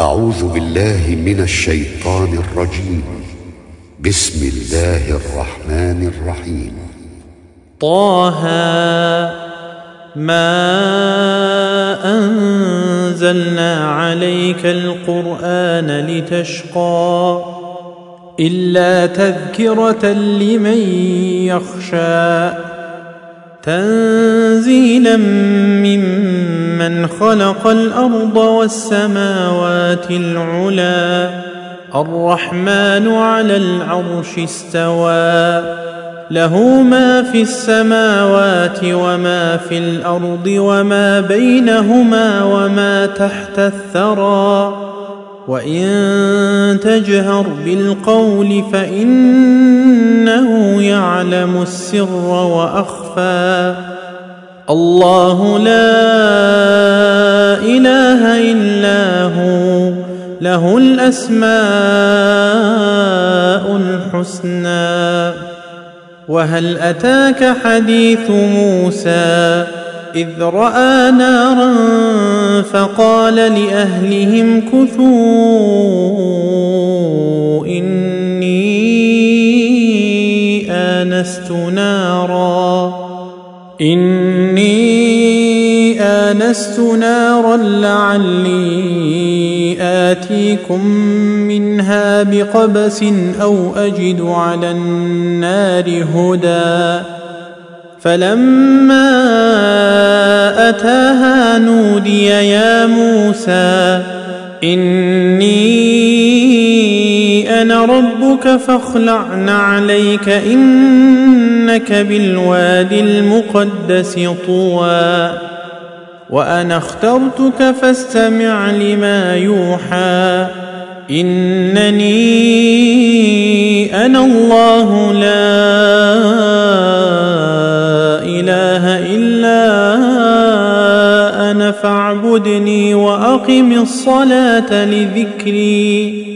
أعوذ بالله من الشيطان الرجيم. بسم الله الرحمن الرحيم. طه ما أنزلنا عليك القرآن لتشقى إلا تذكرة لمن يخشى. تنزيلا ممن خلق الأرض والسماوات العلى الرحمن على العرش استوى. له ما في السماوات وما في الأرض وما بينهما وما تحت الثرى. وإن تجهر بالقول فإنه يعلم السر وأخفى. الله لا إله إلا هو له الأسماء الحسنى. وهل أتاك حديث موسى؟ إذ رأى نارا فقال لأهلهم كثوا إني آنست نارا. إني آنست نارا لعلي آتيكم منها بقبس أو أجد على النار هدى. فلما أتاها نودي يا موسى إني أنا ربك فاخلع عليك إنك بالوادي المقدس طوى وأنا اخترتك فاستمع لما يوحى إنني أنا الله لا إله إلا أنا فاعبدني وأقم الصلاة لذكري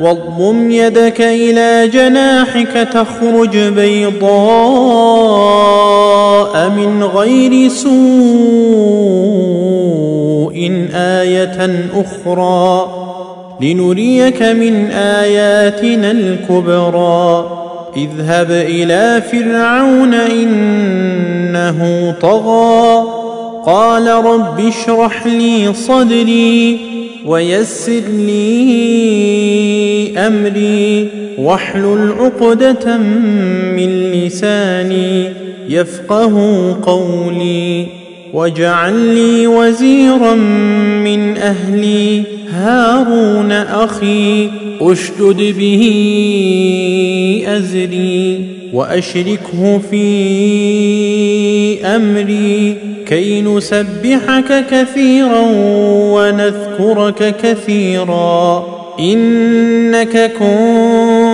واضم يدك إلى جناحك تخرج بيضاء من غير سوء آية أخرى لنريك من آياتنا الكبرى. اذهب إلى فرعون إنه طغى. قال رب اشرح لي صدري ويسر لي أمري واحلل عقدة من لساني يفقه قولي. واجعل لي وزيرا من أهلي هارون أخي أشدد به أزري وأشركه في أمري كي نسبحك كثيرا ونذكرك كثيرا. إنك كنت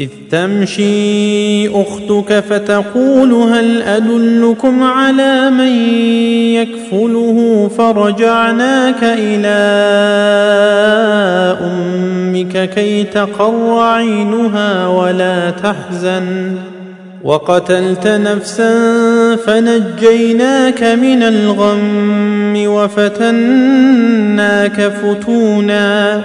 إذ تمشي أختك فتقول هل أدلكم على من يكفله فرجعناك إلى أمك كي تقر عينها ولا تحزن وقتلت نفسا فنجيناك من الغم وفتناك فتونا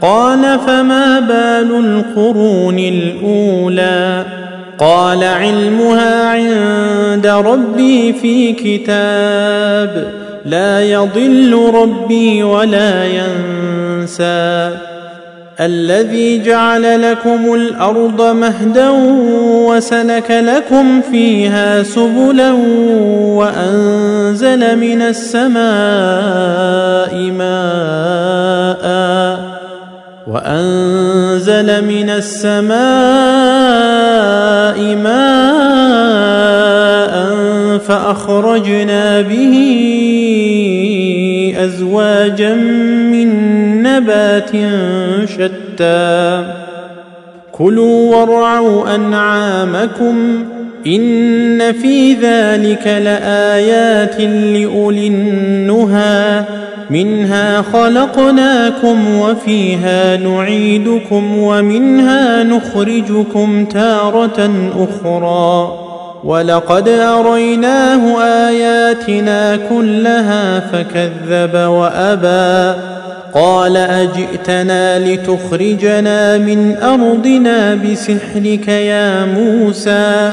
قال فما بال القرون الأولى؟ قال علمها عند ربي في كتاب لا يضل ربي ولا ينسى. الذي جعل لكم الأرض مهدا وسلك لكم فيها سبلا وأنزل من السماء ماء. وأنزل من السماء ماء فأخرجنا به أزواجا من نبات شتى. كلوا وارعوا أنعامكم إن في ذلك لآيات لاولي النهى منها خلقناكم وفيها نعيدكم ومنها نخرجكم تارة أخرى ولقد أريناه آياتنا كلها فكذب وأبى قال أجئتنا لتخرجنا من أرضنا بسحرك يا موسى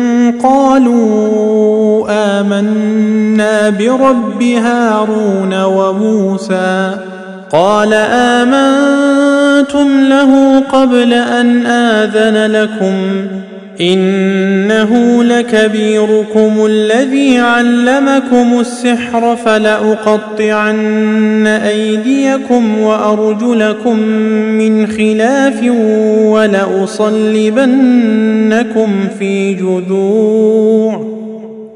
قالوا آمنا برب هارون وموسى. قال آمنتم له قبل أن آذن لكم. إنه لكبيركم الذي علمكم السحر فلأقطعن أيديكم وأرجلكم من خلاف ولأصلبنكم في جذوع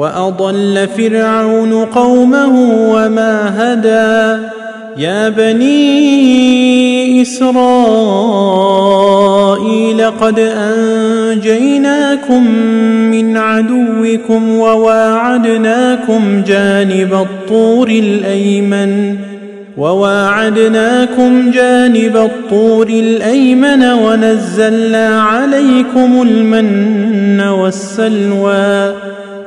وأضل فرعون قومه وما هدى. يا بني إسرائيل قد أنجيناكم من عدوكم وواعدناكم جانب الطور الأيمن وواعدناكم جانب الطور الأيمن ونزلنا عليكم المن والسلوى.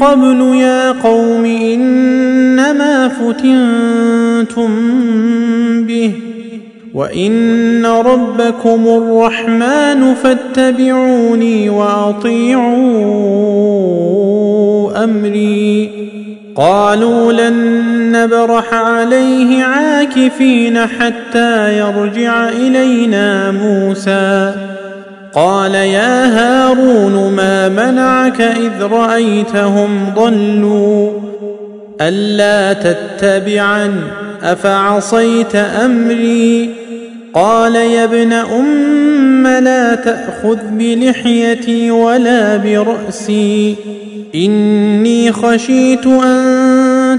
قبل يا قوم إنما فتنتم به وإن ربكم الرحمن فاتبعوني وأطيعوا أمري. قالوا لن نبرح عليه عاكفين حتى يرجع إلينا موسى. قال يا هارون ما منعك إذ رأيتهم ضلوا ألا تتبعن أفعصيت أمري قال يا ابن أم لا تأخذ بلحيتي ولا برأسي إني خشيت أن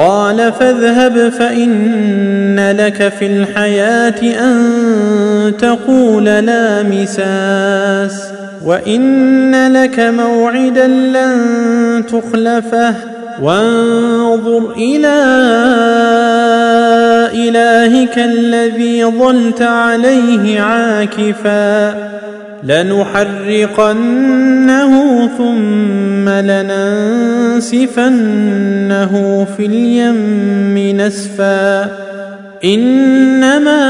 قال فاذهب فإن لك في الحياة أن تقول لا مساس وإن لك موعدا لن تخلفه وانظر إلى إلهك الذي ظلت عليه عاكفا لنحرقنه ثم لننسفنه في اليم نسفا. إنما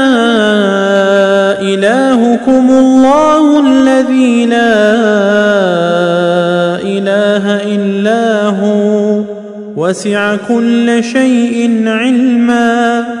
إلهكم الله الذي لا إله إلا هو. وسع كل شيء علما.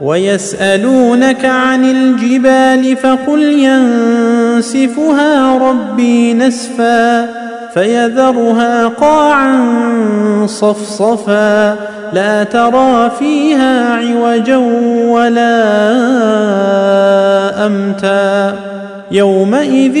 ويسألونك عن الجبال فقل ينسفها ربي نسفا فيذرها قاعا صفصفا لا ترى فيها عوجا ولا أمتا يومئذ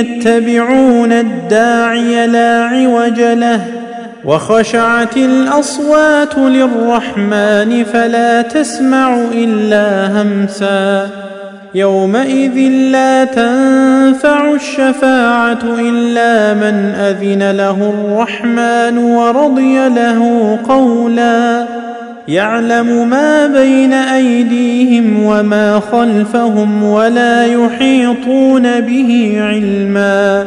يتبعون الداعي لا عوج له وخشعت الأصوات للرحمن فلا تسمع إلا همسا. يومئذ لا تنفع الشفاعة إلا من أذن له الرحمن ورضي له قولا. يعلم ما بين أيديهم وما خلفهم ولا يحيطون به علما.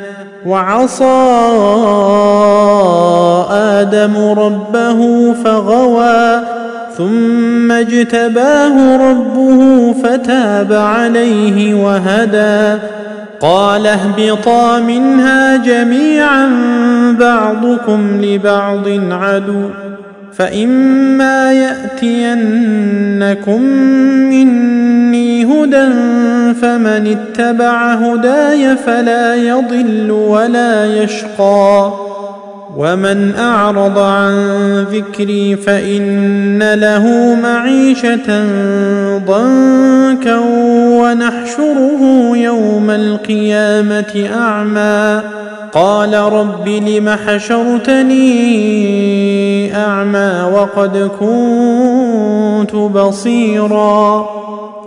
وعصى آدم ربه فغوى ثم اجتباه ربه فتاب عليه وهدى قال اهبطا منها جميعا بعضكم لبعض عدو فإما يأتينكم مني هدى فمن اتبع هداي فلا يضل ولا يشقى. ومن أعرض عن ذكري فإن له معيشة ضنكا ونحشره يوم القيامة أعمى. قال رب لم حشرتني أعمى وقد كنت بصيرا.